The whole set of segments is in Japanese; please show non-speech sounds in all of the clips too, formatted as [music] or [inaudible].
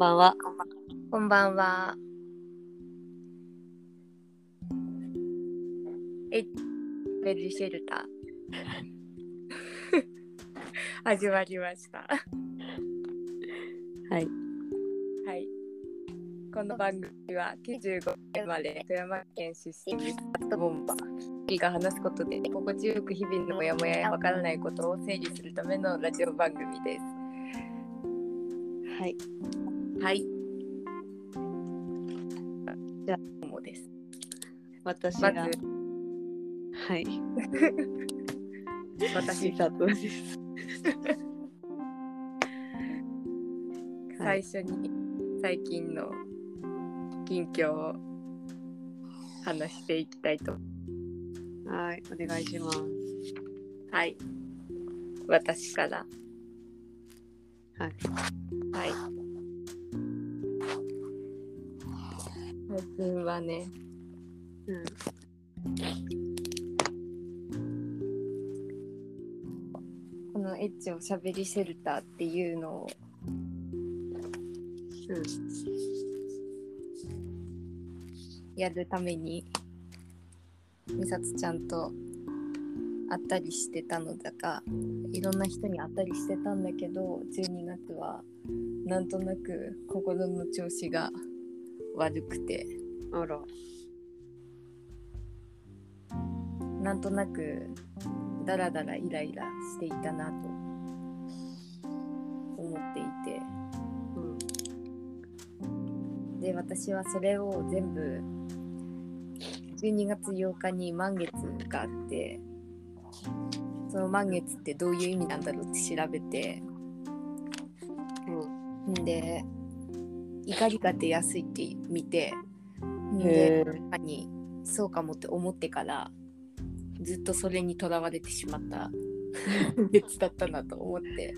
ばんは。こんばんは。え、ベルシェルター。[laughs] 始まりました。はい。はい。この番組は95年まで富山県出身のボンバーが話すことで心地よく日々のモヤモヤやわからないことを整理するためのラジオ番組です。はい。はい。じゃあ、もです。私が、まず、はい。[laughs] 私佐藤です。最初に最近の近況を話していきたいとはい。お願いします。はい私からはい。はい最近はねうん。このエッチおしゃべりシェルターっていうのをうん。やるために美里ちゃんと会ったりしてたのだがいろんな人に会ったりしてたんだけど12月はなんとなく心の調子が悪くてあら。なんとなくダラダライライラしていたなと思っていてうん。で私はそれを全部12月8日に満月があってその満月ってどういう意味なんだろうって調べてうん。んで怒りが出やすいって見てでえ。確かにそうかもって思ってからずっとそれにとらわれてしまった [laughs] 月だったなと思って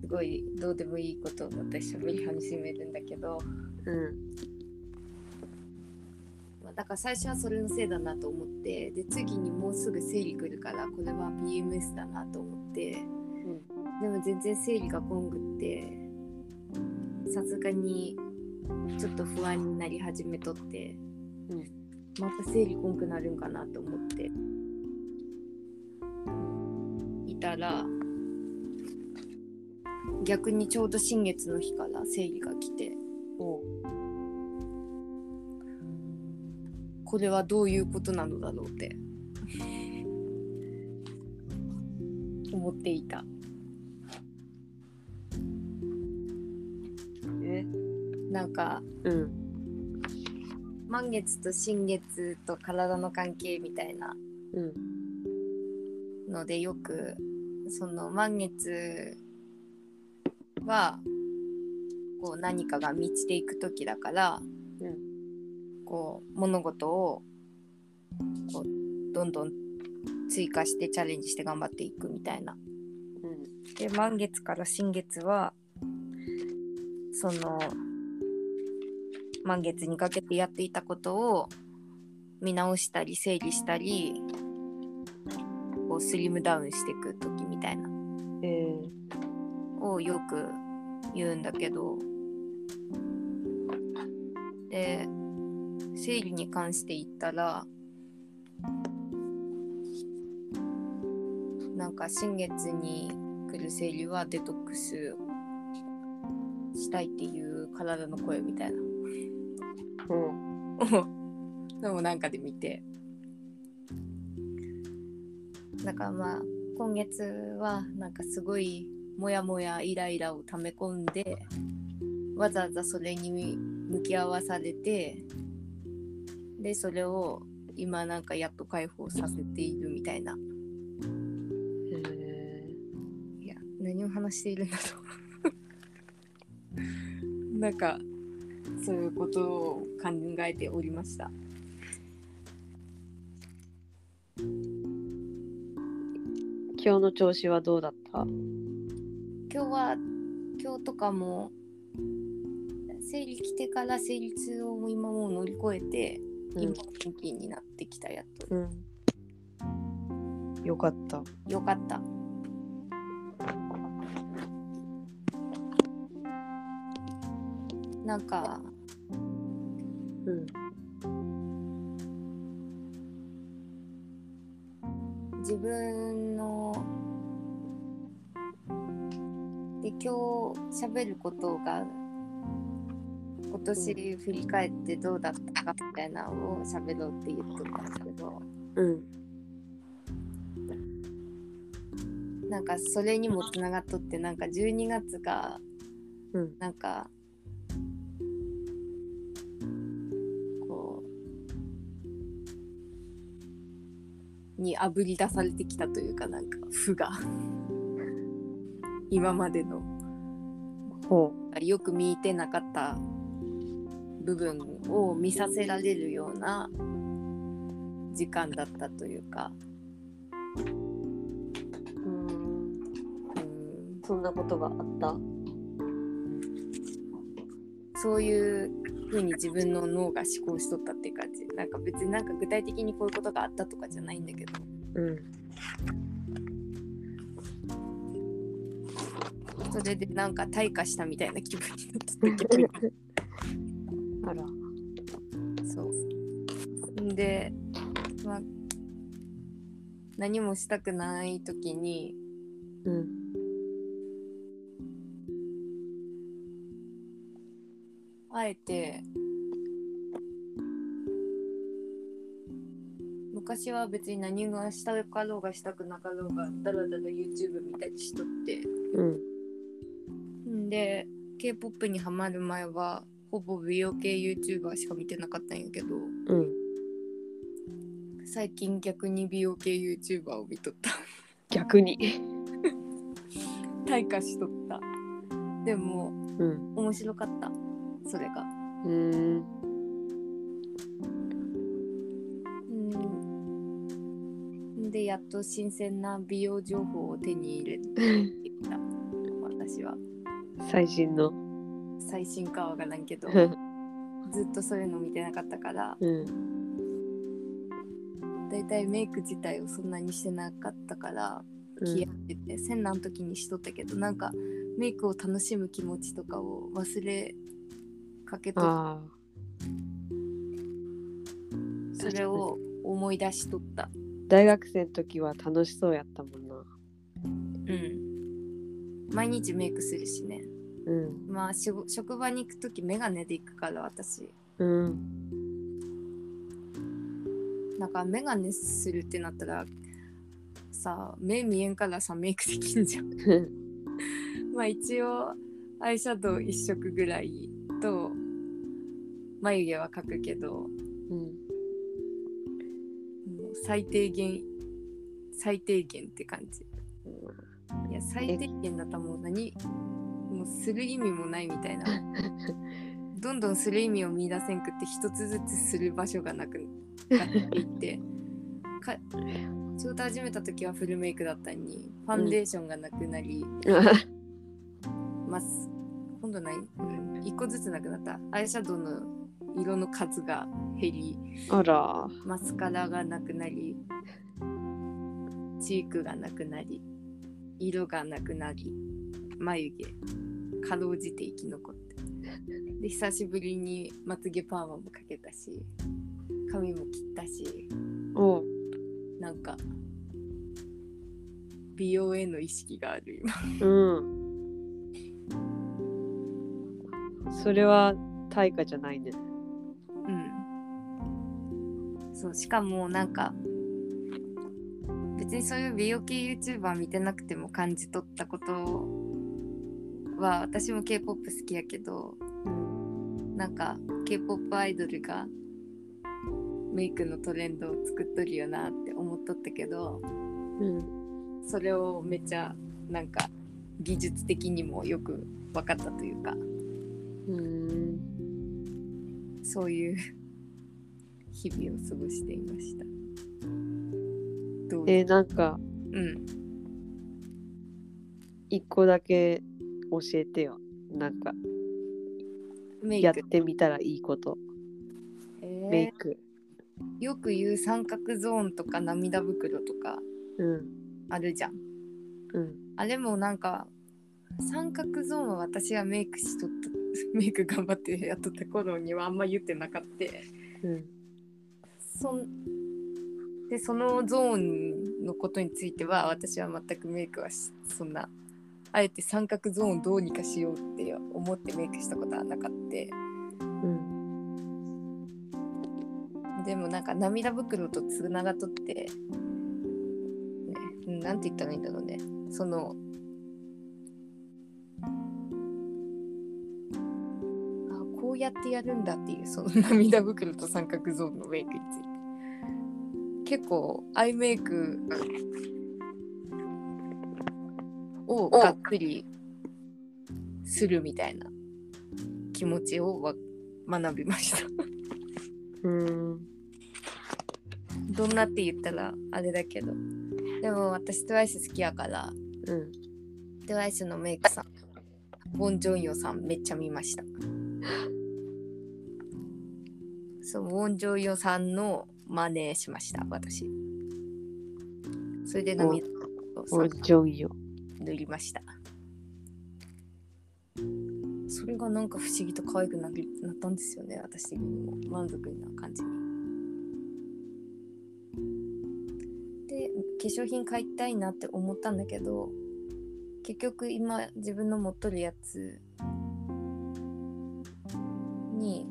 すごいどうでもいいことをまた喋り始めるんだけど、うん。まあ、だから最初はそれのせいだなと思ってで次にもうすぐ生理来るからこれは PMS だなと思ってでも全然生理がこんぐってさすがにちょっと不安になり始めとって、うん。また生理こんくなるんかなと思って。いたら逆にちょうど新月の日から生理が来て。これはどういうことなのだろうって思っていたなんかうん。満月と新月と体の関係みたいなうん。のでよくその満月はこう何かが満ちていく時だからうん。こう物事をこうどんどん追加してチャレンジして頑張っていくみたいな。うん。で満月から新月はその満月にかけてやっていたことを見直したり整理したりこうスリムダウンしていく時みたいな。えをよく言うんだけど。で生理に関して言ったらなんか新月に来る生理はデトックスしたいっていう体の声みたいなうん。[laughs] のもなんかで見て。だからまあ今月はなんかすごいモヤモヤイライラを溜め込んでわざわざそれに向き合わされてでそれを今なんかやっと解放させているみたいな。えいや何を話しているんだと [laughs] なんかそういうことを考えておりました。今日の調子はどうだった？今日は今日とかも生理来てから生理痛を今もう乗り越えて、うん。今元気になってきたやっとうん。よかった。よかった。なんかうん。自分ので今日喋ることが今年振り返ってどうだったかみたいなのを喋ろうって言っとったんですけどうん。なんかそれにもつながっとってなんか12月がうん。なんかにあぶり出されてきたというかなんか負が。今までの。ほよく見てなかった。部分を見させられるような。時間だったというか、うん、そんなことがあった？そういう風に自分の脳が思考しとったっていう感じ。なんか別になんか具体的にこういうことがあったとかじゃないんだけど。うんそれでなんか退化したみたいな気分になってたけど [laughs] あら。そう。んで、まあ、何もしたくない時に、うんえて、昔は別に何がしたかろうがしたくなかろうが、だらだら YouTube 見たりしとって。うんんで、K-POP にハマる前は、ほぼ美容系 YouTuber しか見てなかったんやけど、うん最近逆に美容系 YouTuber を見とった。逆に [laughs] 退化しとった。でも、うん面白かったそれが。うん。うん。でやっと新鮮な美容情報を手に入れてきた [laughs] 私は。最新の。最新かはわからんけど [laughs] ずっとそういうの見てなかったから。うん。だいたいメイク自体をそんなにしてなかったから気合ってて線の時にしとったけどなんかメイクを楽しむ気持ちとかを忘れかけとそれを思い出しとった。大学生の時は楽しそうやったもんな。うん。毎日メイクするしね。うん。まあしご職場に行く時メガネで行くから私。うん。なんかメガネするってなったらさ目見えんからさメイクできんじゃん。[laughs] まあ一応アイシャドウ1色ぐらいと眉毛は描くけどうん。もう最低限最低限って感じ。いや最低限だったらもう何？もうする意味もないみたいな。[laughs] どんどんする意味を見出せんくって一つずつする場所がなくなっていって。か仕事始めた時はフルメイクだったのにファンデーションがなくなります、今度ない、うん、1個ずつなくなった。アイシャドウの色の数が減りあら。マスカラがなくなりチークがなくなり色がなくなり眉毛かろうじて生き残ってで久しぶりにまつげパーマもかけたし髪も切ったしおう。なんか美容への意識がある今。うん。それは対価じゃないね。うんそうしかもなんか別にそういう美容系 YouTuber 見てなくても感じ取ったことは私も K-POP 好きやけどなんか K-POP アイドルがメイクのトレンドを作っとるよなって思っとったけどうんそれをめっちゃなんか技術的にもよく分かったというかうん。そういう日々を過ごしていました。どうえーなんかうん、一個だけ教えてよ。なんかやってみたらいいこと。えー。メイク。よく言う三角ゾーンとか涙袋とか。うん。あるじゃん。うん。あれもなんか三角ゾーンは私がメイクしとった [laughs] メイク頑張ってやっとった頃にはあんま言ってなかったうんそんでそのゾーンのことについては私は全くメイクはそんなあえて三角ゾーンどうにかしようって思ってメイクしたことはなかったうんでもなんか涙袋とつながとって、ね、なんて言ったらいいんだろうね。そのこうやってやるんだっていうその涙袋と三角ゾーンのメイクについて。結構アイメイクをがっくりするみたいな気持ちをわ学びました。うん。どんなって言ったらあれだけど。でも私 TWICE 好きやから。うん。TWICE のメイクさん。ボン・ジョンヨさんめっちゃ見ました。そうボン・ジョンヨさんの真似しました私。それで涙をおジョンよ。塗りました。それがなんか不思議と可愛くなりなったんですよね私的にも。満足な感じに。で化粧品買いたいなって思ったんだけど結局今自分の持っとるやつに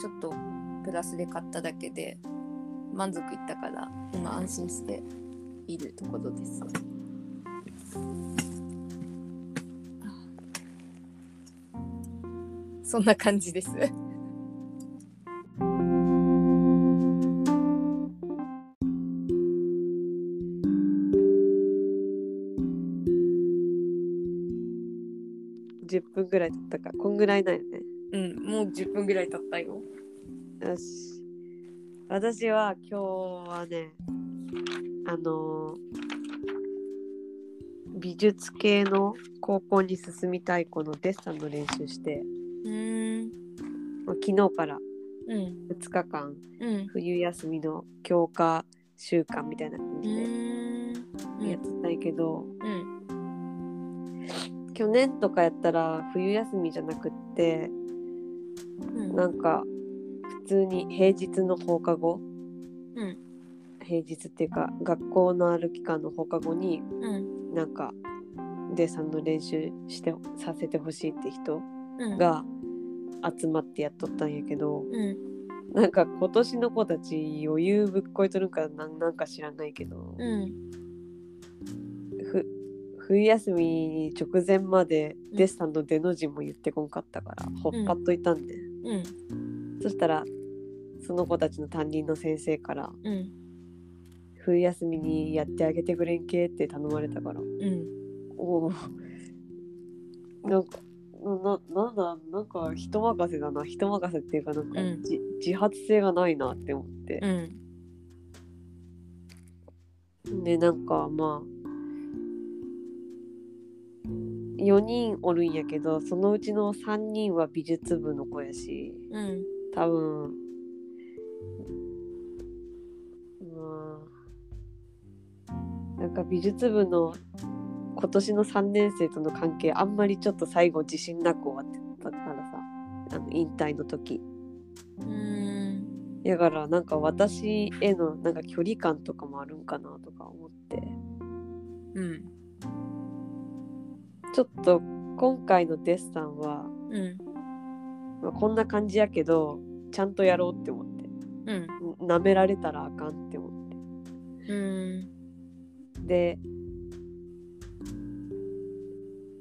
ちょっとプラスで買っただけで満足いったから今安心しているところです。[laughs] そんな感じです。10分ぐらい経ったかこんぐらいだよねうん、もう10分ぐらい経ったよ。よし私は今日はねあの美術系の高校に進みたい子のデッサンの練習してうん、まあ昨日からうん、2日間うん、冬休みの強化週間みたいな感うじでん、やってたけど、うん、去年とかやったら冬休みじゃなくってうん、なんか普通に平日の放課後うん、平日っていうか学校のある期間の放課後にうん、なんかデッサンの練習してさせてほしいって人うん、が集まってやっとったんやけどうん、なんか今年の子たち余裕ぶっこいとるんかなんなんか知らないけど、うん、ふ冬休み直前までデッサンの出の字も言ってこんかったから、ほっぱっといたんで、うん、そしたらその子たちの担任の先生からうん、冬休みにやってあげてくれんけって頼まれたからうん、おおなんかななんだなんか人任せだな。人任せっていうかなんか、うん。じ自発性がないなって思って。う、ん、でなんかまあ4人おるんやけどそのうちの3人は美術部の子やしうん、多分なんか美術部の今年の3年生との関係あんまりちょっと最後自信なく終わってたからさあの引退の時。うん、だからなんか私へのなんか距離感とかもあるんかなとか思って。うん、ちょっと今回のデッサンは、うん、まあ、こんな感じやけどちゃんとやろうって思って。うん、なめられたらあかんって思って。うん、で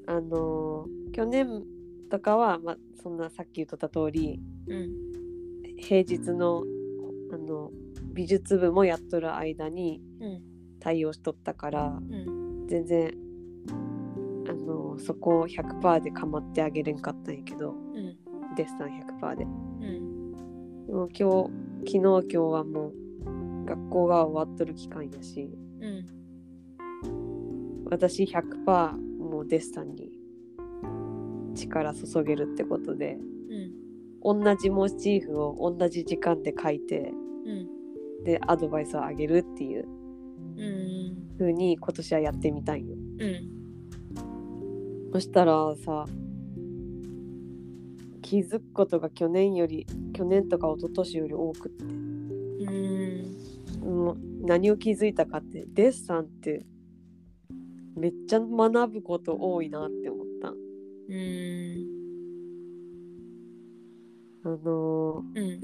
あのー去年とかは、まあ、そんなさっき言っとった通りうん、平日のあの美術部もやっとる間にうん、対応しとったからうん、全然あのそこを100%で構ってあげれんかったんやけどうん、デッサン100%で。うん、でも今日昨日今日はもう学校が終わっとる期間やしうん、私100%もうデッサンに力注げるってことでうん、同じモチーフを同じ時間で描いてうん、でアドバイスをあげるっていううん、風に今年はやってみたいよ。うん、そしたらさ昨気づくことが去年より去年とか一昨年より多くって。うん。もう何を気づいたかってデッサンってめっちゃ学ぶこと多いなって思った。うん。あのうん。ー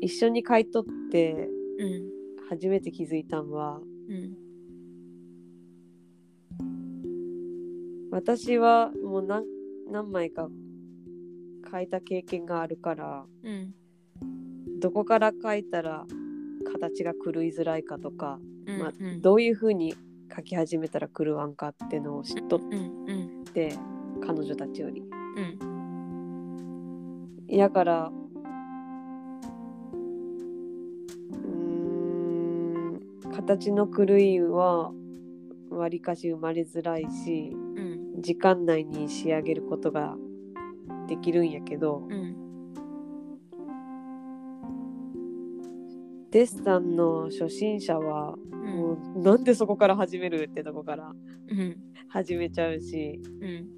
一緒に買い取ってうん初めて気づいたんはうん。私はもう何何枚か書いた経験があるからうん。どこから書いたら形が狂いづらいかとか、うんまあうん。どういうふうに書き始めたら狂わんかってのを知っとっうんうんて彼女たちより。うん。やからうーん形の狂いはわりかし生まれづらいしうん。時間内に仕上げることができるんやけどうんデッサンの初心者はうん。もうなんでそこから始めるってとこからうん。始めちゃうし。うん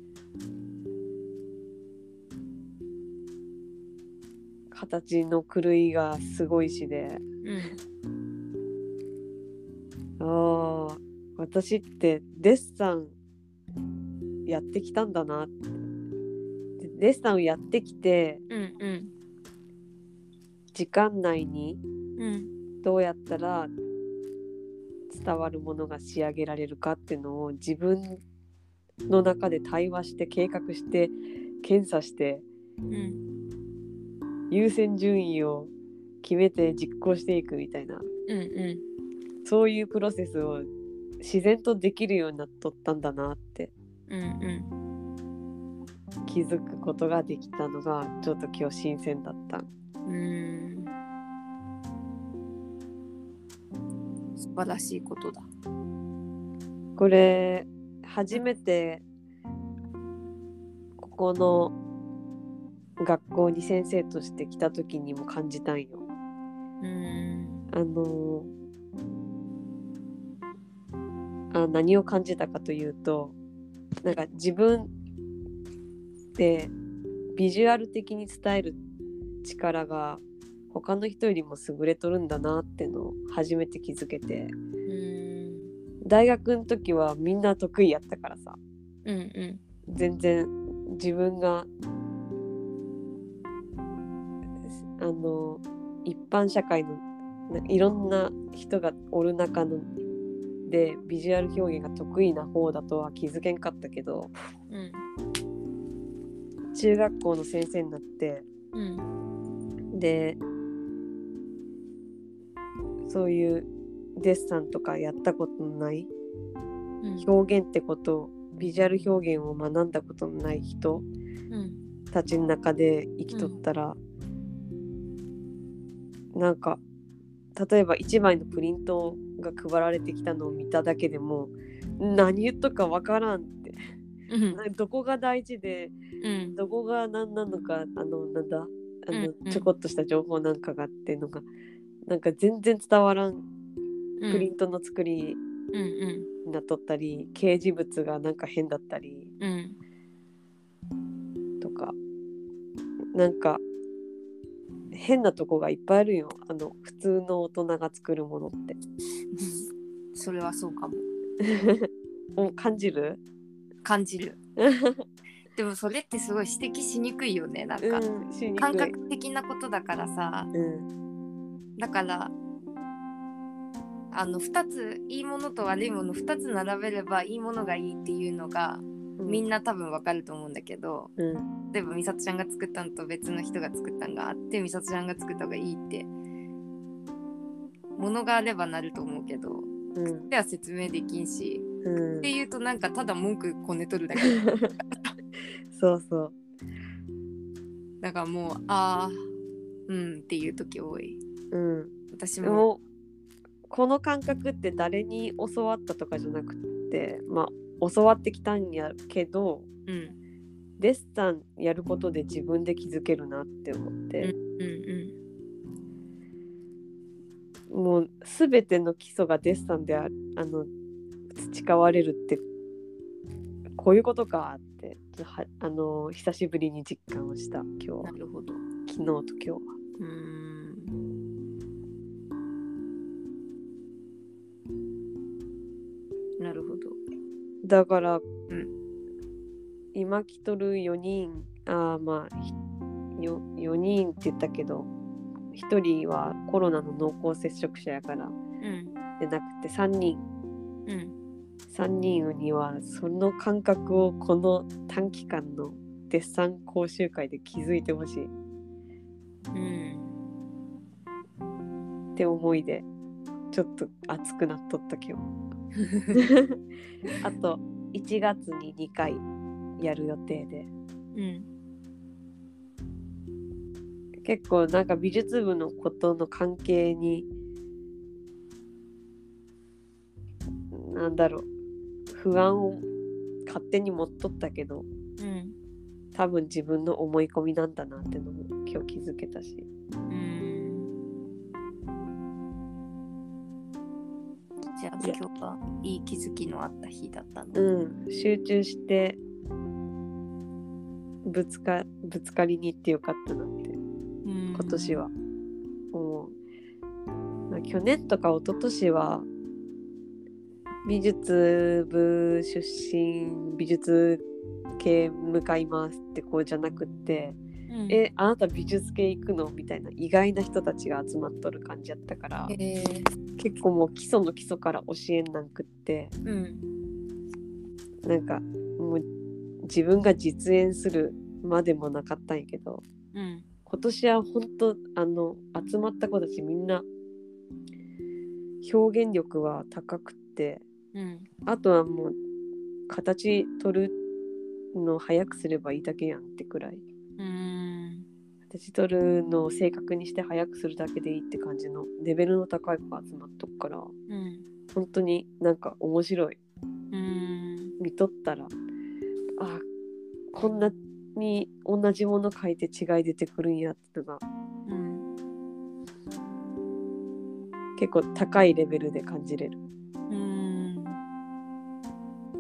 形の狂いがすごいしでうん。ああ私ってデッサンやってきたんだなって。でデッサンをやってきてうんうん。時間内にうんどうやったら伝わるものが仕上げられるかっていうのを自分の中で対話して計画して検査してうん。優先順位を決めて実行していくみたいな。うんうん。そういうプロセスを自然とできるようになっとったんだなってうんうん。気づくことができたのがちょっと今日新鮮だった。うん素晴らしいことだ。これ初めてここの学校に先生として来た時にも感じたんよ。うんあのあ何を感じたかというとなんか自分でビジュアル的に伝える力が他の人よりも優れとるんだなってのを初めて気づけて。うん。大学の時はみんな得意やったからさ。うんうん。全然自分があの一般社会のないろんな人がおる中のでビジュアル表現が得意な方だとは気づけんかったけどうん。中学校の先生になってうん。でそういうデッサンとかやったことのないうん。表現ってことをビジュアル表現を学んだことのない人うん。たちの中で生きとったら、なんか例えば1枚のプリントが配られてきたのを見ただけでも何言っとくかわからんって。うん。な [laughs] どこが大事でうん。どこが何なのかあのなんだあの、うんうん。ちょこっとした情報なんかがっていうのがなんか全然伝わらんプリントの作りになっとったり、掲示物がなんか変だったりうん。とか。なんか変なとこがいっぱいあるよ。あの普通の大人が作るものって。それはそうかも。[laughs] もう感じる？感じる。でもそれってすごい指摘しにくいよねなんか、うん感覚的なことだからさ。うんだからあの2ついいものと悪いもの2つ並べればいいものがいいっていうのがみんな、な多分わかると思うんだけどうん。例えば美里ちゃんが作ったのと別の人が作ったのがあって美里ちゃんが作った方がいいってものがあればなると思うけどうん。では説明できんしうん。っていうとなんかただ文句こねとるだけ。[laughs] そうそう。だからもうああうんっていう時多いうん。私も。この感覚って誰に教わったとかじゃなくてまあ教わってきたんやけどうんデッサンやることで自分で気づけるなって思って、うんうんもう全ての基礎がデッサンでああの培われるってこういうことかってはあの久しぶりに実感をした今日は。なるほど。昨日と今日は。うーんだから、ん。今来とる4人あーまあひよ4人って言ったけど1人はコロナの濃厚接触者やからうん。でなくて3人。うん。3人にはその感覚をこの短期間のデッサン講習会で気づいてほしい。うん。って思いでちょっと熱くなっとった今日 [laughs] あと1月に2回やる予定で。うん結構なんか美術部のことの関係になんだろう不安を勝手に持っとったけどうん。多分自分の思い込みなんだなってのも今日気づけたし。うん今日はいい気づきのあった日だったの。うん。集中してぶつかぶつかりに行ってよかったなってうん。今年は思う、まあ、去年とか一昨年は美術部出身美術系向かいますってこうじゃなくって、うん。えあなた美術系行くの？みたいな意外な人たちが集まっとる感じやったから。え。ー結構もう基礎の基礎から教えんなんくって。うん。なんかもう自分が実演するまでもなかったんやけどうん。今年は本当あの集まった子たちみんな表現力は高くってうん。あとはもう形取るの早くすればいいだけやんってくらい。うん形取るのを正確にして早くするだけでいいって感じのレベルの高い子が集まっとくからうん本当になんか面白いうん見とったらあこんなに同じもの書いて違い出てくるんやってのがうん結構高いレベルで感じれる。うん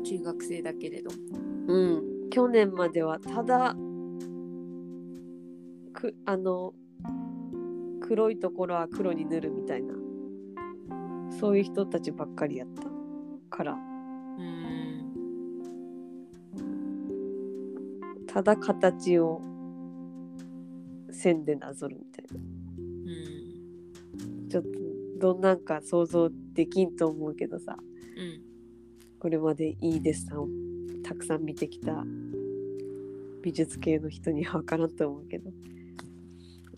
中学生だけれど。うん、去年まではただくあの黒いところは黒に塗るみたいな。そういう人たちばっかりやった。から。うんただ形を線でなぞるみたいな。うん。ちょっとどんなんか想像できんと思うけどさ。うん。これまでいいデッサンをたくさん見てきた美術系の人には分からんと思うけど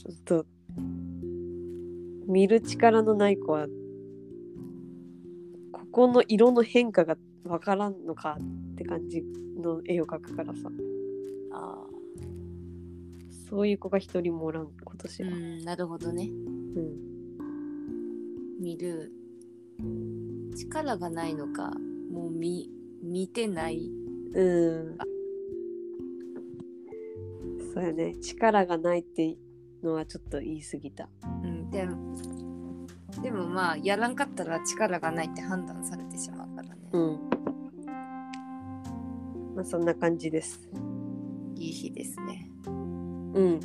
ちょっと見る力のない子はここの色の変化が分からんのかって感じの絵を描くからさあそういう子が一人もおらん今年は。ーうんなるほどね。うん見る力がないのかもう見見てないうん。そうやね。力がないってのはちょっと言い過ぎた。うん、でもでもまあやらんかったら力がないって判断されてしまうからね、うん。まあそんな感じです。いい日ですねうん。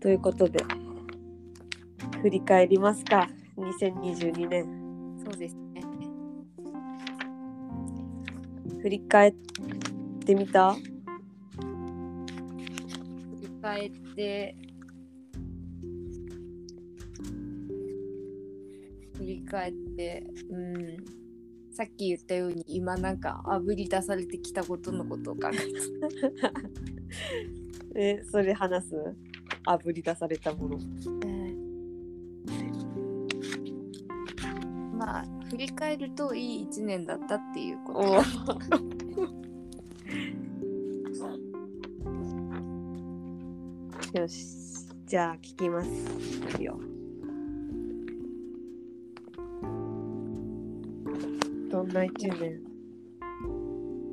ということで、振り返りますか。2022年。そうですね振り返ってみた？振り返って振り返ってうん。さっき言ったように今なんかあぶり出されてきたことのことを考えた。[laughs] え、それ話す？あぶり出されたもの。まあ振り返るといい一年だったっていうこおと [laughs] よし。じゃあ聞きますよ。どんな一年？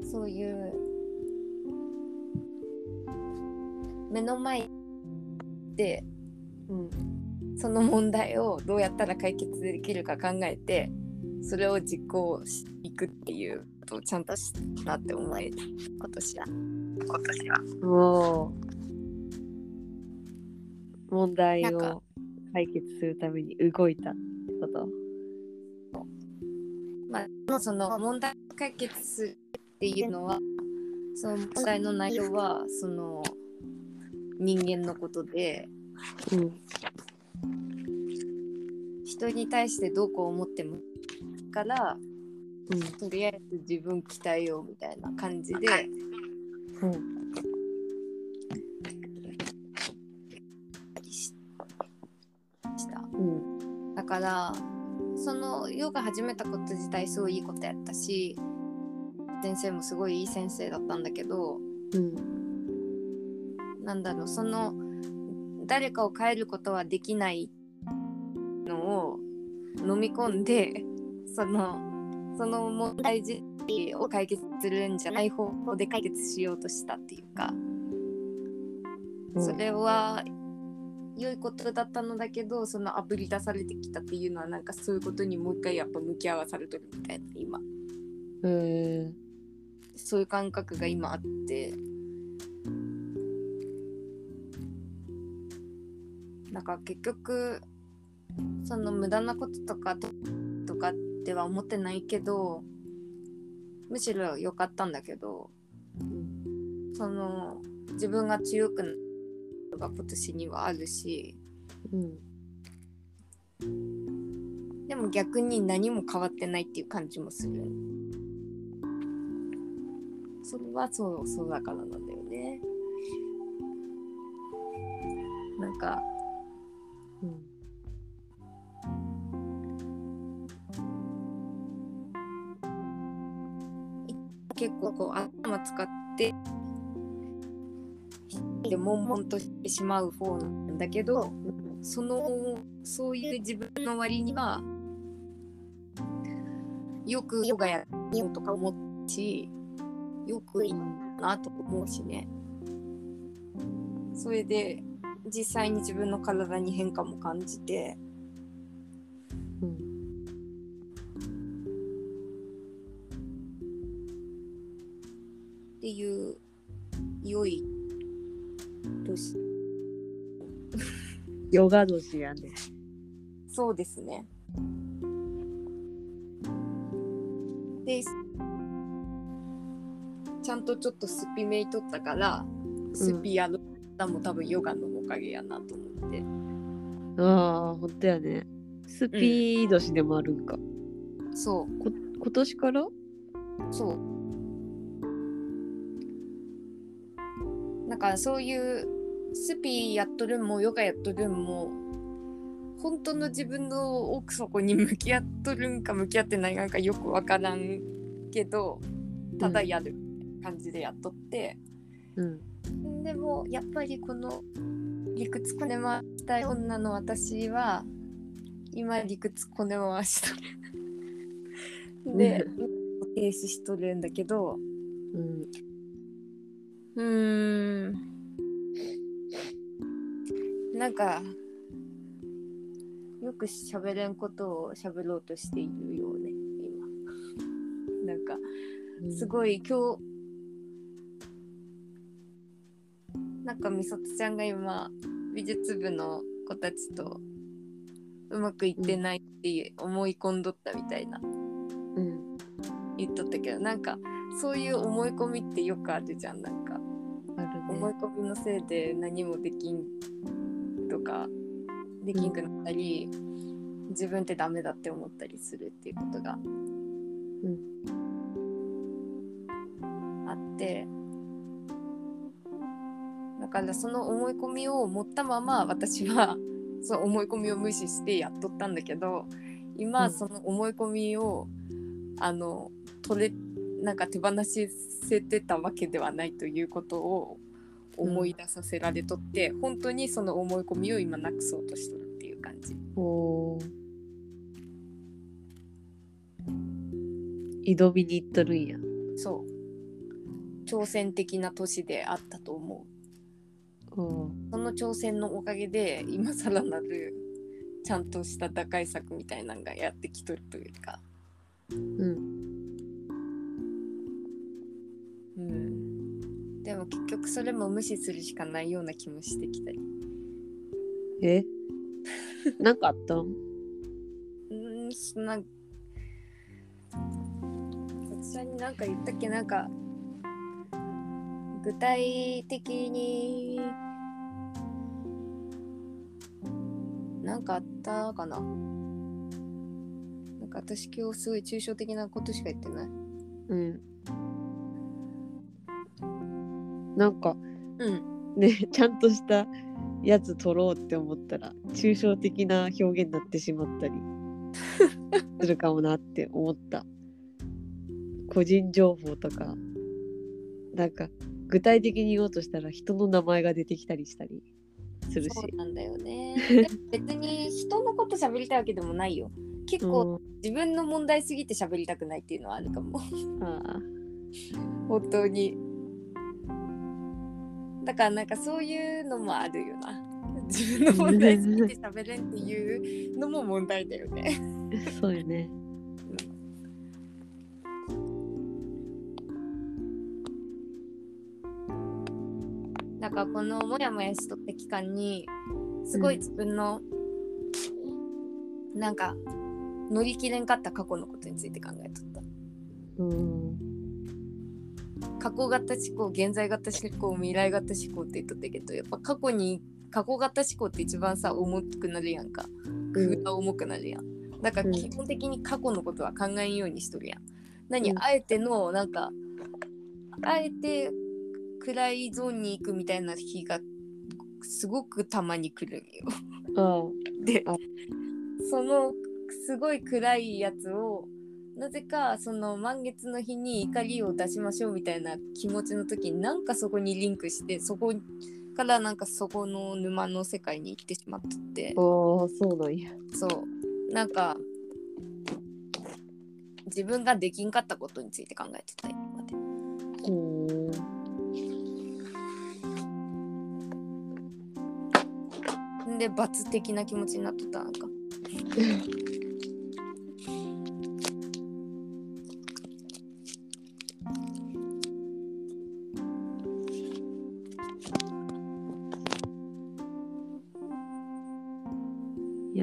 そういう目の前でうん。その問題をどうやったら解決できるか考えてそれを実行していくっていうことをちゃんとしたって思える今年は今年は。もう問題を解決するために動いたってこと？まあその問題を解決するっていうのはその問題の内容はその人間のことでうん人に対してどうこう思ってもからうん。とりあえず自分鍛えようみたいな感じでうんからそのヨガ始めたこと自体すごいいいことやったし先生もすごいいい先生だったんだけどうんなんだろうその誰かを変えることはできないのを飲み込んでそのその問題自体を解決するんじゃない方法で解決しようとしたっていうか、それは良いことだったのだけどそのあぶり出されてきたっていうのはなんかそういうことにもう一回やっぱ向き合わされてるみたいな今。へえそういう感覚が今あって。なんか結局その無駄なこととかととかっては思ってないけどむしろ良かったんだけどその自分が強くなるのが今年にはあるし。うん。でも逆に何も変わってないっていう感じもする。それはそうそうだからなんだよね。なんか。うん。結構こう頭使ってで悶々としてしまう方なんだけどそのそういう自分の割にはよくヨガやようとか思うしよくいいなと思うしね。それで実際に自分の体に変化も感じてヨガ年やねそうですね。で、ちゃんとちょっとスピメイとったから、スピやるのも多分ヨガのおかげやなと思って。ああほんとやねスピード年でもあるんか、そこ今年から？う、そう。なんかそういうスピやっとるんもヨガやっとるんも本当の自分の奥底に向き合っとるんか向き合ってないんかよくわからんけどただやる感じでやっとって、うん。でもやっぱりこの理屈こね回したい女の私は今理屈こね回しとる [laughs] で停止しとるんだけど。うん。うーんなんかよく喋れんことを喋ろうとしているよね今。なんかすごい今日なんかみそとちゃんが今美術部の子たちとうまくいってないって思い込んどったみたいな。うん言っとったけどなんかそういう思い込みってよくあるじゃん。なんかあるね。思い込みのせいで何もできんとかできん。くなったり、自分ってダメだって思ったりするっていうことがあってだからその思い込みを持ったまま私は [laughs] その思い込みを無視してやっとったんだけど今うん。その思い込みを、あの取れなんか手放しせてたわけではないということを思い出させられとって、本当にその思い込みを今なくそうとしてるっていう感じ。おー。挑みに行っとるんや。そう。挑戦的な年であったと思う。おーその挑戦のおかげで今更なるちゃんとした打開策みたいなのがやってきとるというか。うん。うん、でも結局それも無視するしかないような気もしてきたり。え？[laughs] なんかあったん？うんそんな私になんか言ったっけ？なんか。具体的に。なんかあったかな？なんか私今日すごい抽象的なことしか言ってない。うん。なんかうん。ね、[laughs] ちゃんとしたやつ取ろうって思ったら、抽象的な表現になってしまったり [laughs] するかもなって思った。個人情報とか、なんか具体的に言おうとしたら人の名前が出てきたりしたりするし。そうなんだよね。で [laughs] 別に人のこと喋りたいわけでもないよ。結構自分の問題すぎて喋りたくないっていうのはあるかも。うん、ああ本当にだからなんかそういうのもあるよな [laughs] 自分の問題すぎて喋れんっていうのも問題だよねそうよね。だからこのモヤモヤしとった期間にすごい自分の、なんか乗り切れんかった過去のことについて考えとったうん。過去型思考現在型思考未来型思考って言っとったけどやっぱ過去に過去型思考って一番さ重くなるやんか。うん。空が重くなるやん。だからうん基本的に過去のことは考えんようにしとるやん。何、うん。あえてのなんかあえて暗いゾーンに行くみたいな日がすごくたまに来るんよ。あであそのすごい暗いやつをなぜかその満月の日に怒りを出しましょうみたいな気持ちの時になんかそこにリンクしてそこからなんかそこの沼の世界に行ってしまってて。あ、ああ、そうなんや。そう。なんか自分ができんかったことについて考えてた今までう。ん。で罰的な気持ちになっとったなんか [laughs]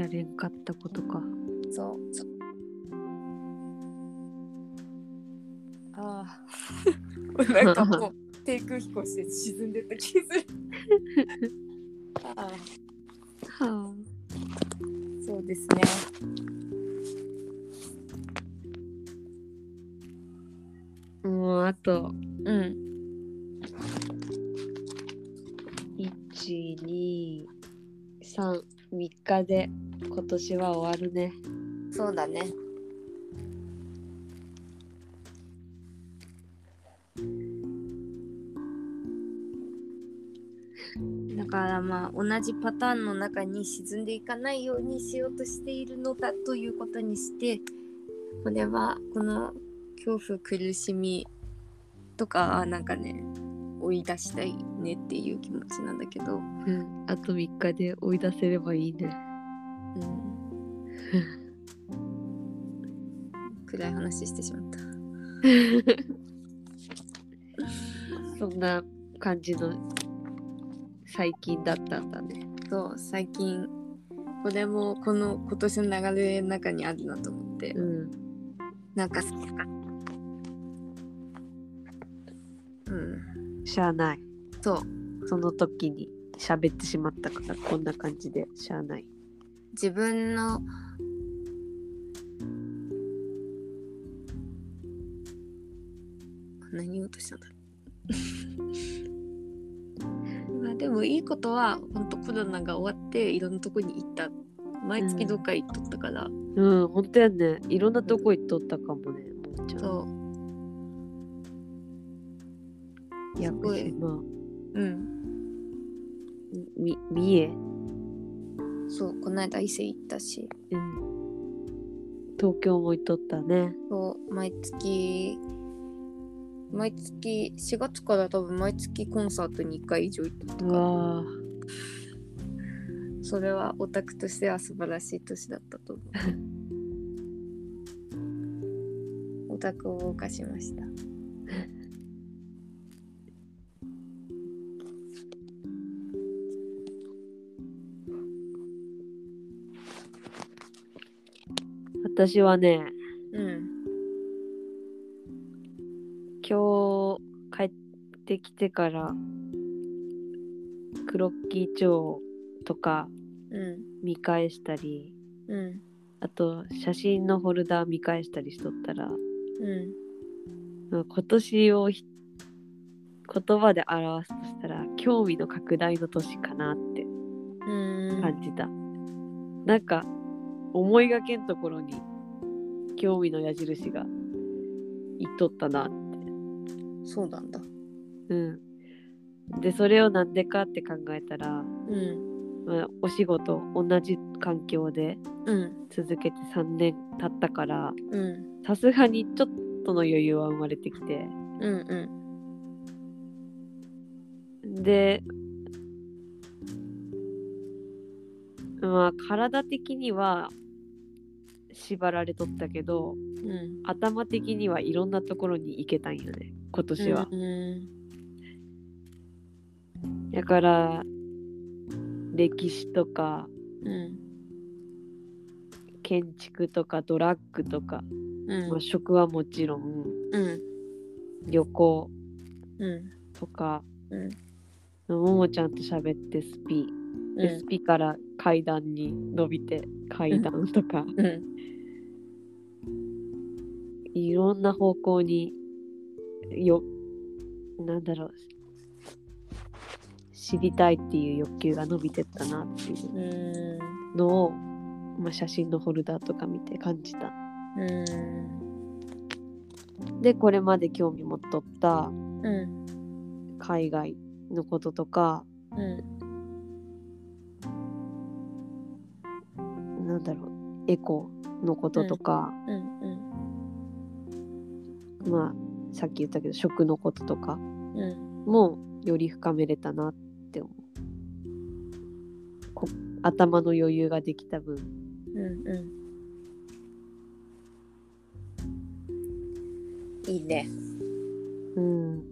やれんかったことか。そうああ [laughs] なんかもう低空飛行して沈んでった気する。ああはそうですね。あ。もうあと、うん。1、2、3、3日で。今年は終わるね。そうだねだからまあ同じパターンの中に沈んでいかないようにしようとしているのだということにしてこれはこの恐怖苦しみとかなんかね追い出したいねっていう気持ちなんだけど、うん。あと3日で追い出せればいいね。うん、暗い話してしまった。[laughs] そんな感じの最近だったんだね。そう最近これもこの今年の流れの中にあるなと思って、うん。なんかうんしゃあない。そうその時に喋ってしまったからこんな感じでしゃあない。自分の何言おうとしたんだ [laughs] まあでもいいことは本当コロナが終わっていろんなとこに行った。毎月どっか行っとったから、うん、ほんとやね。いろんなとこ行っとったかもね。もうん。そう。屋すごい。久島、うん。み、三重、そうこの間伊勢行ったし。うん。東京も行っとったね。そう毎月毎月4月から多分毎月コンサートに1回以上行っとったうからそれはオタクとしては素晴らしい年だったと思う。[laughs] オタクを謳歌しました私はねうん。今日帰ってきてからクロッキー帳とかうん。見返したりうん。あと写真のフォルダ見返したりしとったらうん。今年をひ言葉で表すとしたら興味の拡大の年かなってうん。感じた、なんか思いがけんところに興味の矢印がいっとったな。そうなんだ。うん。でそれをなんでかって考えたら、うん。まあ、お仕事同じ環境でうん。続けて3年経ったからうん。さすがにちょっとの余裕は生まれてきて。うん。でまあ体的には縛られとったけどうん。頭的にはいろんなところに行けたんよね今年は、うんだから歴史とかうん建築とかドラッグとか、うん。まあ、食はもちろんうん。旅行うん。とか、うん。ももちゃんと喋ってスピ、でスピから階段に伸びて階段とか、うん。いろんな方向によなんだろう。知りたいっていう欲求が伸びてったなっていう。うん。のを、まあ、写真のホルダーとか見て感じた。うん。でこれまで興味持っとったうん。海外のこととかうんなんだろうエコのこととか、うんうん。まあさっき言ったけど食のこととかうん。もより深めれたなって思う。こ頭の余裕ができた分。うんうん。いいね。うん。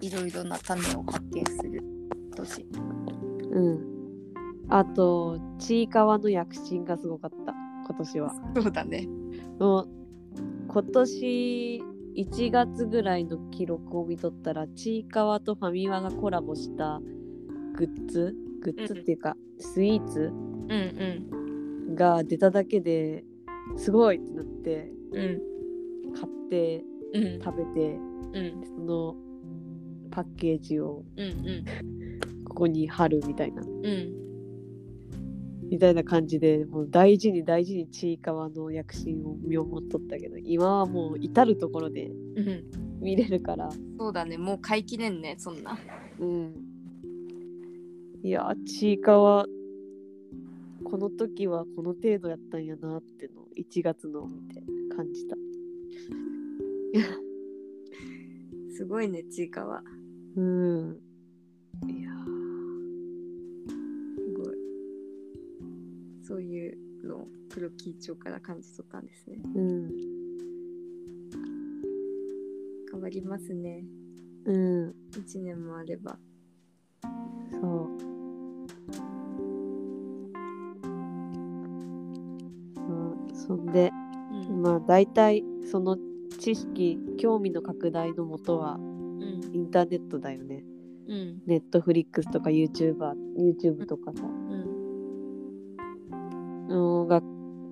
いろいろな種を発見する。年うんあとちいかわの躍進がすごかった今年は。そうだね。もう今年1月ぐらいの記録を見とったらちいかわとファミマがコラボしたグッズ？グッズっていうか、スイーツ？うんが出ただけですごいってなってうん買ってうん。食べてうん。そのパッケージをうんうん。ここに貼るみたいな。うんみたいな感じでもう大事に大事にちいかわの躍進を見守っとったけど今はもう至る所でうん見れるから。そうだね。もう買い切れんねそんな。うん。いやちいかわこの時はこの程度やったんやなっての1月のを見て感じた。[laughs] すごいねちいかわうん。いやそういうのを黒木町から感じ取ったんですね。うん。変わりますね。うん。1年もあれば。そう。そうそんでうん。まあ大体その知識興味の拡大のもとはうん。インターネットだよね。うん。ネットフリックスとか YouTuber YouTube とかさ、うんうん、学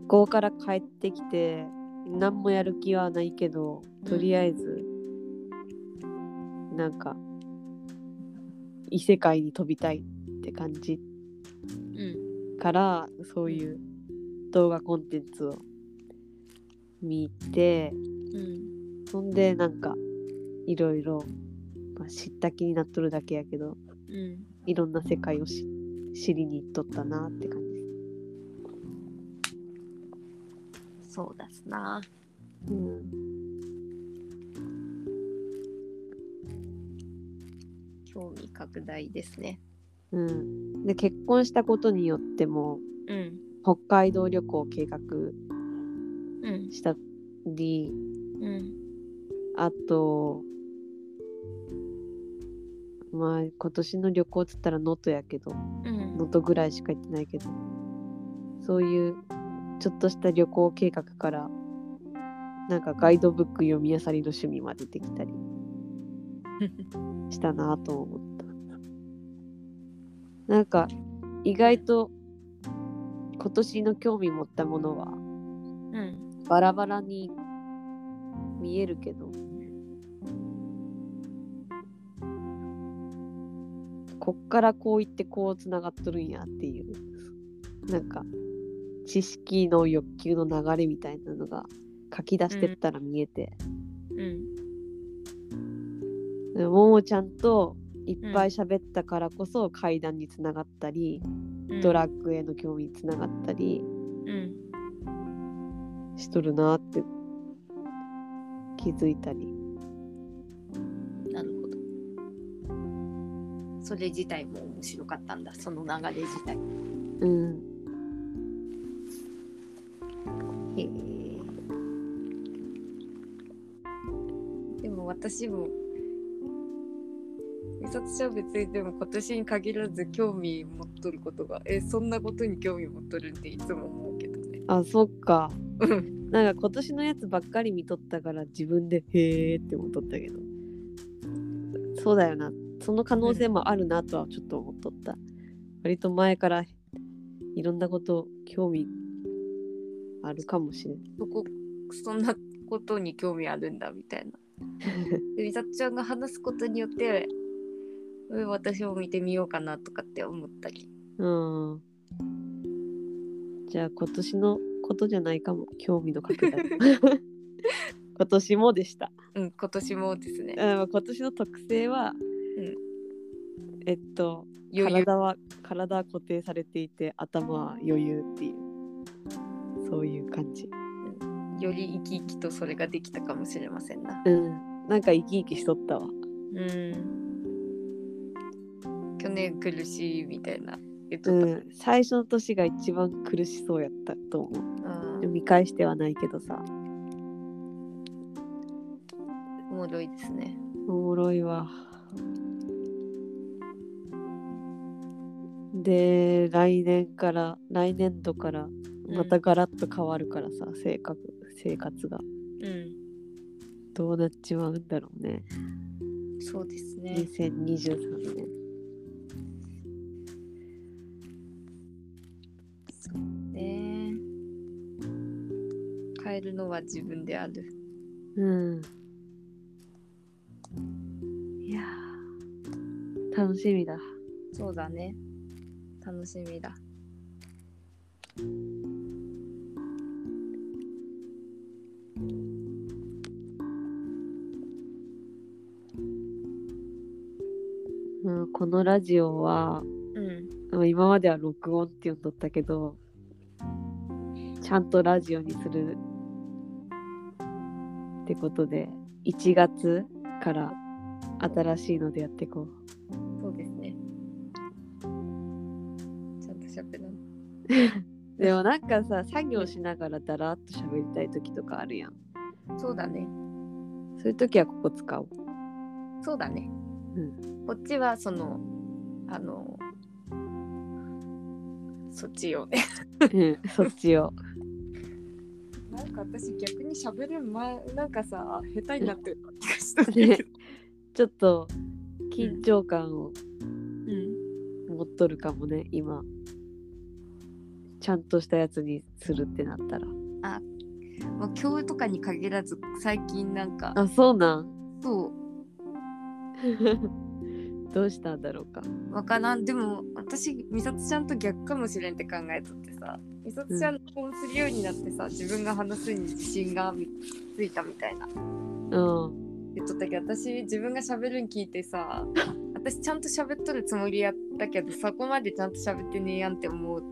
校から帰ってきて何もやる気はないけどとりあえず、なんか異世界に飛びたいって感じうん。からそういう動画コンテンツを見てうん。そんでなんかいろいろ、まあ、知った気になっとるだけやけどうん。いろんな世界をし知りに行っとったなって感じそうだすな。うん。興味拡大ですね。うん、で結婚したことによってもうん北海道旅行を計画うんしたりうん。あとまあ今年の旅行っつったら能登やけどうん。能登ぐらいしか行ってないけどそういうちょっとした旅行計画からなんかガイドブック読み漁りの趣味までできたりしたなと思った。[laughs] なんか意外と今年の興味持ったものはうん。バラバラに見えるけどこっからこう言ってこうつながっとるんやっていうなんか知識の欲求の流れみたいなのが書き出してったら見えて、うん。でももちゃんといっぱい喋ったからこそ階段につながったり、うん。ドラッグへの興味につながったりうん。しとるなって気づいたり。なるほど。それ自体も面白かったんだ。その流れ自体。うん私も。美里ちゃんは別にでも今年に限らず興味持っとることがえそんなことに興味持っとるっていつも思うけどね。あそっか。うん。なんか今年のやつばっかり見とったから自分でへーって思っとったけど。そうだよな。その可能性もあるなとはちょっと思っとった。割と前からいろんなこと興味あるかもしれん。そこそんなことに興味あるんだみたいな。で美里ちゃんが話すことによってえ私も見てみようかなとかって思ったり。うん。じゃあ今年のことじゃないかも。興味のかけ方。今年もでした。うん今年もですね。あ今年の特性は、うん。えっと体は体は固定されていて頭は余裕っていうそういう感じより生き生きとそれができたかもしれませんな。うん。なんか生き生きしとったわ。うん。去年苦しいみたいな言っうとった、ん。最初の年が一番苦しそうやったと思う。うん。見返してはないけどさ。おもろいですね。おもろいわ。で来年から来年度からまたガラッと変わるからさ、性格生活が。うん。どうなっちまうんだろうね。そうですね。2023年。ね。変えるのは自分である。うん。いやー。楽しみだ。そうだね。楽しみだこのラジオはうん。まあ今までは録音って呼んどったけどちゃんとラジオにするってことで1月から新しいのでやっていこそうですね。ちゃんとしゃべらんう。[laughs] でもなんかさ作業しながらだらっと喋りたい時とかあるやん。そうだね。そういう時はここ使おう。そうだね、うこっちはそのあのそっちよねうんそっちを。なんか私逆に喋る前なんかさ下手になってる気がしたんだねけど、ちょっと緊張感をうん、持っとるかもね今。ちゃんとしたやつにするってなったら。まあ、今日とかに限らず最近なんか。あそうなん。そう [laughs] どうしたんだろうか。わからん。でも私美里ちゃんと逆かもしれんって考えとってさ。美里ちゃんとこうするようになってさ、自分が話すに自信がついたみたいな。うん言っとったけど私自分が喋るん聞いてさ私ちゃんと喋っとるつもりやったけどそこまでちゃんと喋ってねえやんって思う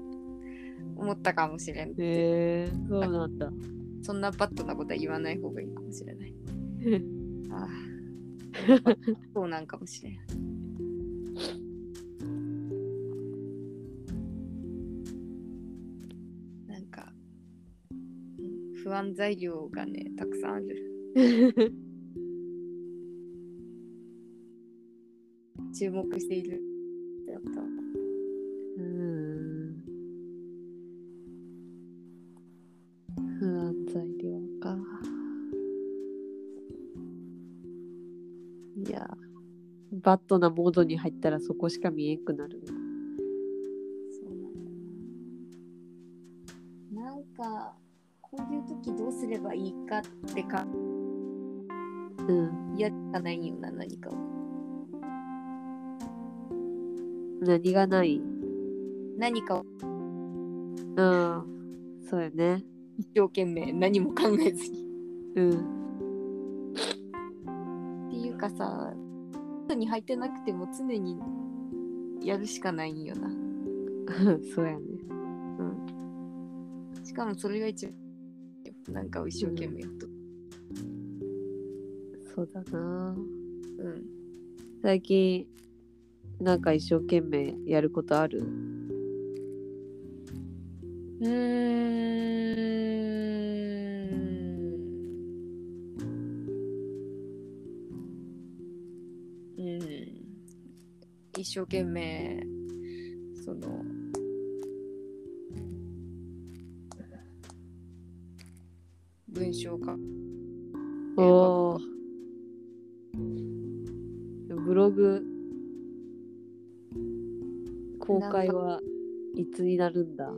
思ったかもしれんへえそうなんだ。そんなバットなことは言わない方がいいかもしれない。[laughs] ああ [laughs] そうなんかもしれんなんかうん不安材料がねたくさんある。[laughs] 注目しているだった。うんバッドなモードに入ったらそこしか見えんくなる。そうなんか、こういう時どうすればいいかってか、うん。やかないよな、何かを。何がない？何かをうん。そうやね。一生懸命何も考えずに。うん。っていうかさ、に入ってなくても常にやるしかないんよな。[laughs] そうやね。しかもそれが一番なんかを一生懸命やっと。そうだな。うん。最近、なんか一生懸命やることある？うー一生懸命、その、文章か。おお。ブログ公開はいつになるんだ？[laughs]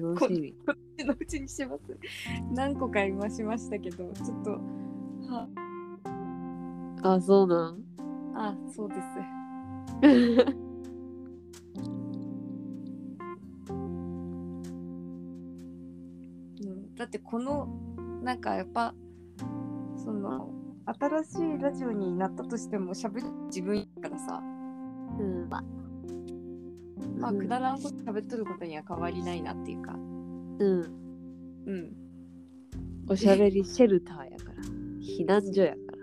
楽しみ。こっちのうちにします。何個か今しましたけど、ちょっと、は、あ、そうなん？あ、そうです。[laughs] うんだってこのなんかやっぱその新しいラジオになったとしても喋る自分やからさうん。まあうんくだらんこと喋っとることには変わりないなっていうかうん。うんおしゃべりシェルターやから。避難所やから。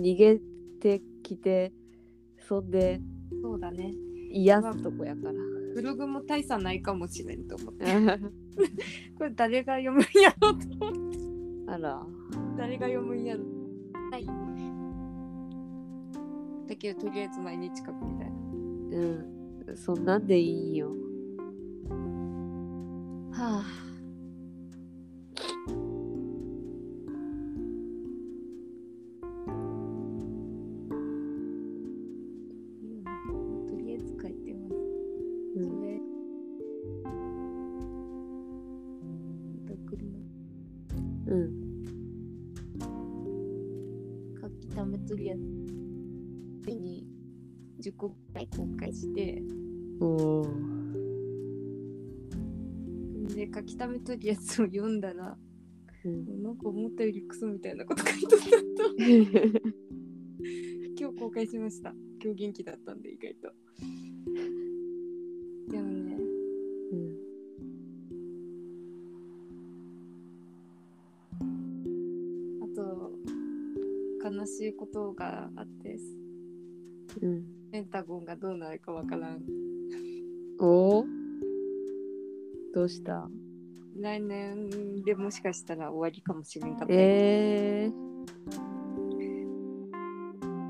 逃げてきて、そんでそうだね癒すとこやから。ブログも大差ないかもしれんと思って [laughs] これ誰が読むんやろうと思ってあら。誰が読むんやろはいだけどとりあえず毎日書くみたいなうん。そんなんでいいよ。はあ。10個くらい公開して、おお。で書き溜めとるやつを読んだら、うん。なんか思ったよりクソみたいなこと書いとった。[laughs] 今日公開しました。今日元気だったんで、意外と。でもね、うん。あと、悲しいことが。ペンタゴンがどうなるかわからん。おお。どうした来年でもしかしたら終わりかもしれんかったり、え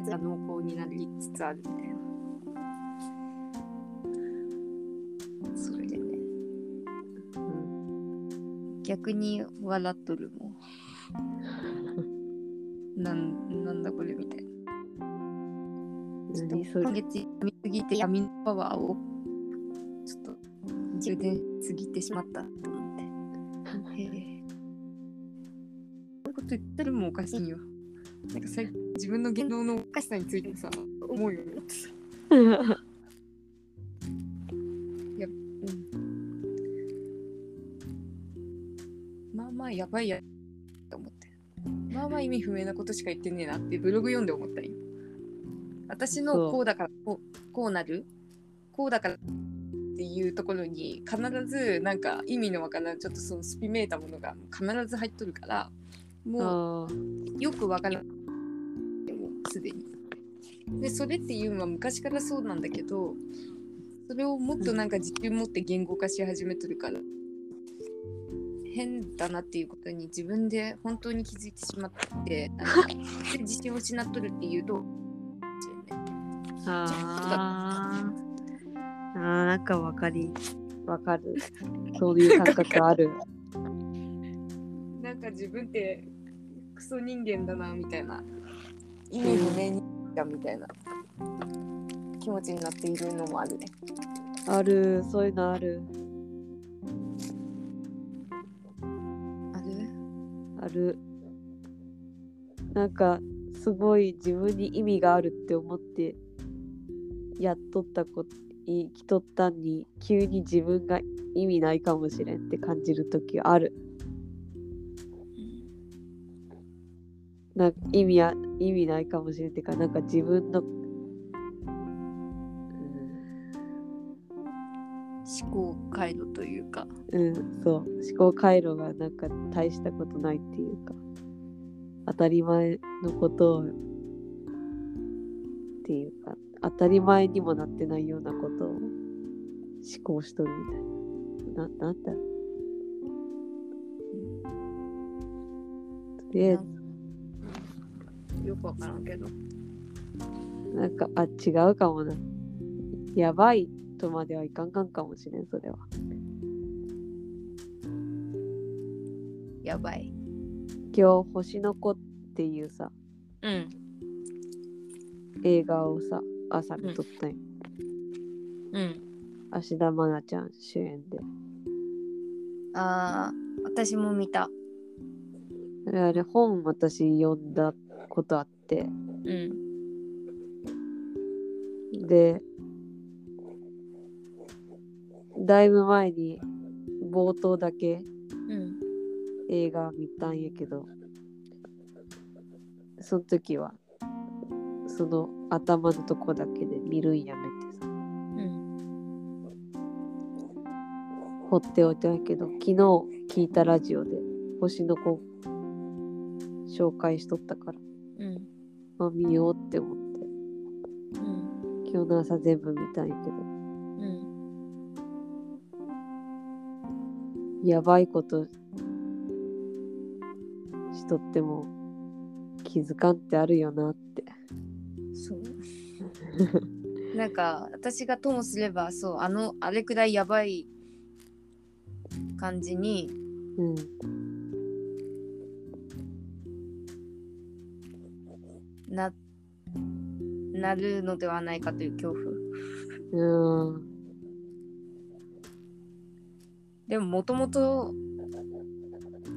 が濃厚になりつつあるみたいな。それでね、うん。逆に笑っとるもん。なんなんだこれ。ちょっと今月見すぎて闇のパワーをちょっと充電すぎてしまったと思って。へえ。こういうこと言ったらもうおかしいよ。なんか最近自分の言動のおかしさについてさ、思うようになってさ。うん。まあまあやばいやと思って。まあまあ意味不明なことしか言ってねえなってブログ読んで思ったよ。私のこうだからこうこうなる？こうだからっていうところに必ずなんか意味のわからんちょっとそのスピめいたものが必ず入っとるからもう。よくわからんでもすでに。でそれっていうのは昔からそうなんだけどそれをもっとなんか自信持って言語化し始めてるから変だなっていうことに自分で本当に気づいてしまって自信を失っとるっていうとああ。なんかわかり、わかる。[laughs] そういう感覚ある。なんか自分ってクソ人間だなみたいな意味不明にだみたいな気持ちになっているのもあるね。ある、そういうのある。ある？ある。なんか、すごい自分に意味があるって思って、やっとったこと、生きとったんに、急に自分が意味ないかもしれんって感じるときある。な意味や意味ないかもしれんってか、なんか自分の、うん思考回路というか。うん、そう思考回路がなんか大したことないっていうか当たり前のことをっていうか当たり前にもなってないようなことを思考しとるみたいな。ななんだ？ろうとりあえよくわからんけど。ずなんかあ違うかもな。やばいとまではいかんかんかもしれんそれは。やばい。今日星の子っていうさ。うん。映画をさ朝見とったんよ、うん。芦田愛菜ちゃん主演でああ、私も見た。あれあれ本私読んだことあってうん。でだいぶ前に冒頭だけうん。映画見たんやけどその時はその頭のとこだけで見るんやめてさうん。放っておいたけど昨日聞いたラジオで星の子紹介しとったから、うん。まあ、見ようって思ってうん。今日の朝全部見たんやけどうん。やばいことしとっても気づかんってあるよなって。[laughs] なんか私がともすればそうあのあれくらいやばい感じにうん。ななるのではないかという恐怖うん。でももともと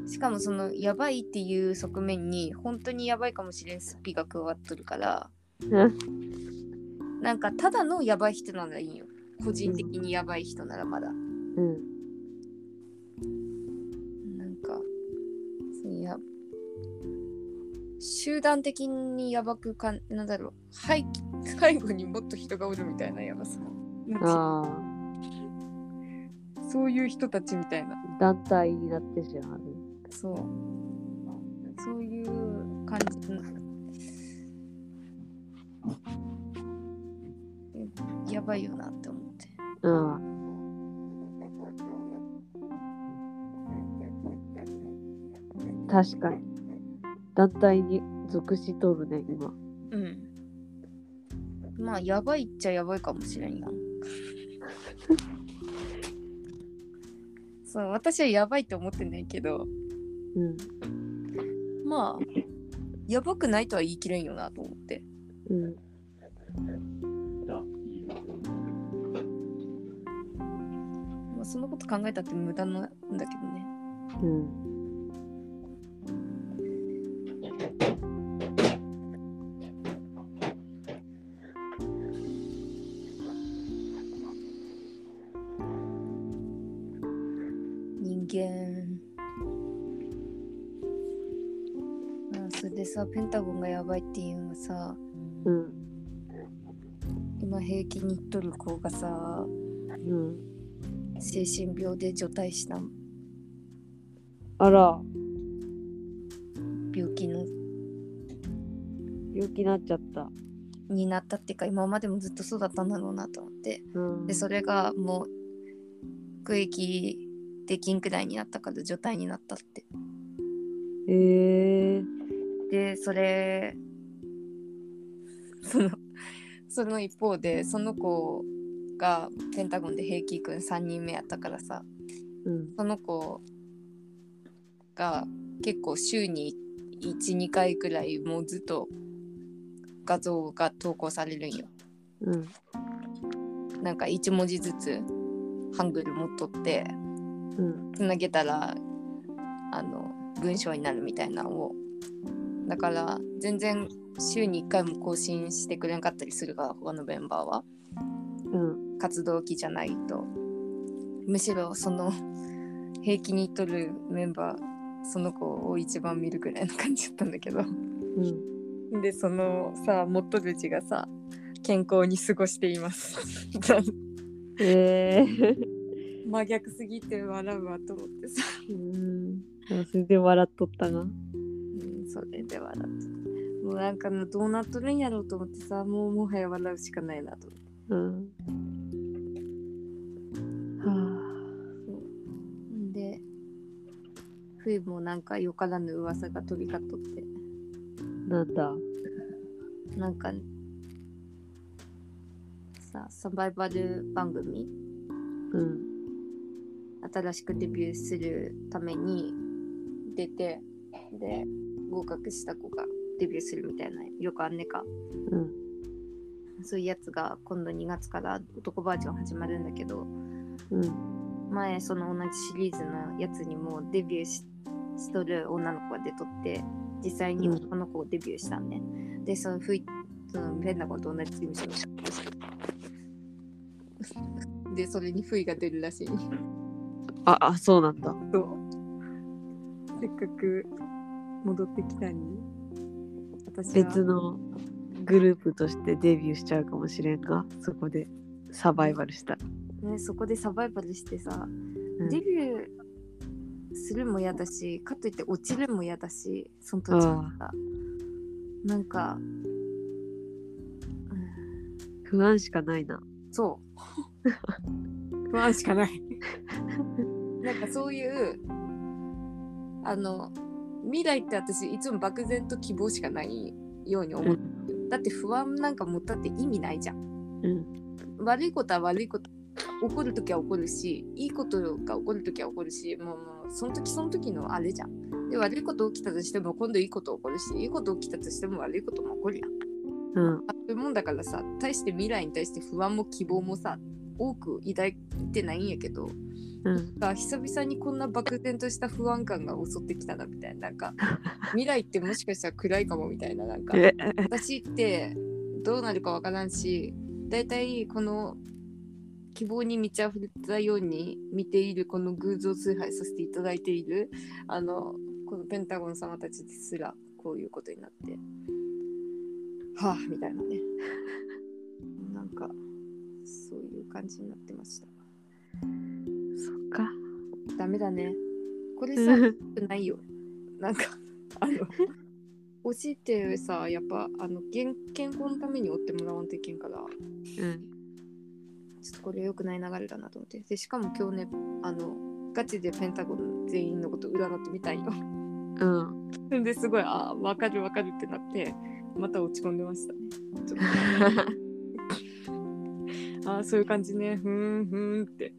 しかもそのやばいっていう側面に本当にやばいかもしれんスピが加わっとるからなんかただのやばい人ならいいよ。個人的にやばい人ならまだ、うん。なんかいや集団的にやばくかんなんだろう。背背後にもっと人がおるみたいなやばさ。ああ。そういう人たちみたいな。団体になってしまう。そう。そういう感じばいよなって思ってうん。確かに。団体に属しとるね、今。うんまあやばいっちゃやばいかもしれんやんそう私はやばいって思ってないけどうん。まあやばくないとは言い切れんよなと思ってうん。そのこと考えたって無駄なんだけどねうん。人間まあそれでさペンタゴンがやばいっていうのはさうん。今平気に言っとる子がさうん。精神病で除隊したあら、病気の病気になっちゃった。になったっていうか今までもずっとそうだったんだろうなと思ってうん。でそれがもう区域できんくらいになったから除隊になったってえー。でそれそのその一方でその子がペンタゴンで平気くん3人目やったからさうん。その子が結構週に12回くらいもうずっと画像が投稿されるんよ。うん。なんか1文字ずつハングル持っとってうん。つなげたらあの文章になるみたいなのを。だから全然週に1回も更新してくれんかったりするから他のメンバーは。うん活動期じゃないと。むしろその平気にとるメンバーその子を一番見るぐらいの感じだったんだけど。うん。でそのさ持っとる字がさ健康に過ごしています。[laughs] えー、[laughs] 真逆すぎて笑うわと思ってさ、うん。それで笑っとったな。うん、それで笑って。もうなんかなどうなっとるんやろうと思ってさもうもはや笑うしかないなと思って。うんはで冬もなんかよからぬ噂が飛び交っとって。あなんだ。なんかさサバイバル番組？うん。新しくデビューするために出てで合格した子がデビューするみたいなよくあんねか。うん。そういうやつが今度2月から男バージョン始まるんだけどうん前その同じシリーズのやつにもデビューししとる女の子が出とって実際にこの子をデビューしたんね、でそのふいそのペンダゴンと同じ事務所のでそれに不意が出るらしい。ああそうなんだ。そう。せっかく戻ってきたのに私は。別のグループとしてデビューしちゃうかもしれんがそこでサバイバルしたら、ね、そこでサバイバルしてさ、うん。デビューするも嫌だしかといって落ちるも嫌だしその時さなんか、うん不安しかないな。そう。[laughs] 不安しかない。[laughs] なんかそういうあの未来って私いつも漠然と希望しかないように思う、だって不安なんか持ったって意味ないじゃん。うん。悪いことは悪いこと起こるときは起こるしいいことが起こるときは起こるしもうもうその時その時のあれじゃん。で悪いこと起きたとしても今度いいこと起こるしいいこと起きたとしても悪いことも起こるやん。うん。あそういうもんだからさ対して未来に対して不安も希望もさ多く抱いてないんやけどうん。が久々にこんな漠然とした不安感が襲ってきたなみたいな。なんか [laughs] 未来ってもしかしたら暗いかもみたいな。なんかえ。私ってどうなるかわからんし大体この希望に満ち溢れたように見ているこの偶像崇拝させていただいているあのこのペンタゴン様たちですらこういうことになって。はあみたいなね。[laughs] なんかそういう感じになってました。そっか。ダメだね。これさないよ。なんかあの推しってさやっぱあの健健康のために追ってもらわんといけんから。うんちょっとこれ良くない流れだなと思って。でしかも今日ねあのガチでペンタゴン全員のこと占ってみたいよ。うん。ですごいああ分かる分かるってなってまた落ち込んでましたね。ちょっと。[laughs] ああそういう感じね。ふーんふーんって。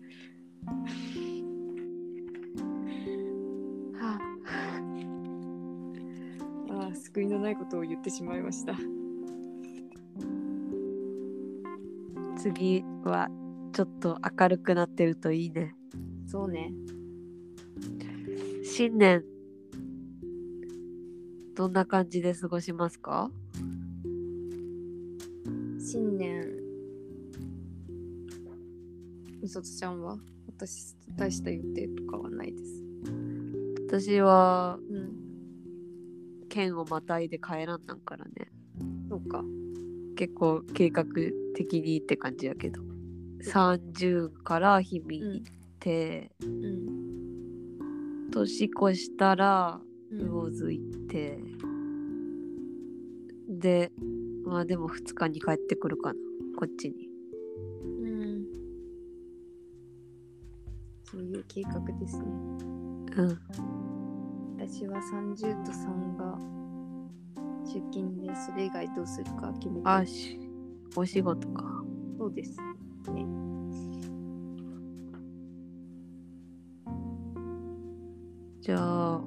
はあ。[laughs] あ救いのないことを言ってしまいました次はちょっと明るくなってるといいね。そうね。新年どんな感じで過ごしますか？新年。みそつちゃんは？私大した予定とかはないです。私はうん。県をまたいで帰らんなんからね。そうか結構計画的にって感じやけど。30から日々行って、うん。年越したらうん。魚津行って、でまあでも2日に帰ってくるかなこっちに。うん。そういう計画ですね。うん。私は30と3が出勤でそれ以外どうするか決めて。あしお仕事か。そうですね。じゃあ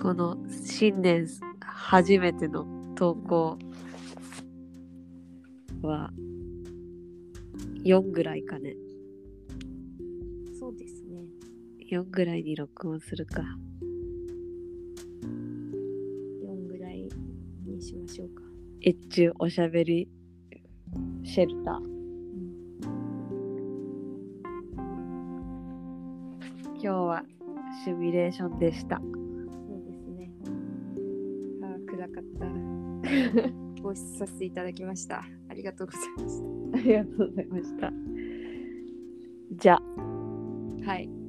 この新年初めての投稿は4ぐらいかね4ぐらいに録音するか4ぐらいにしましょうか。越中おしゃべりシェルター今日はシミュレーションでしたそうですね。あー暗かった。ご視聴させていただきました。ありがとうございましありがとうございましたじゃあた。はい。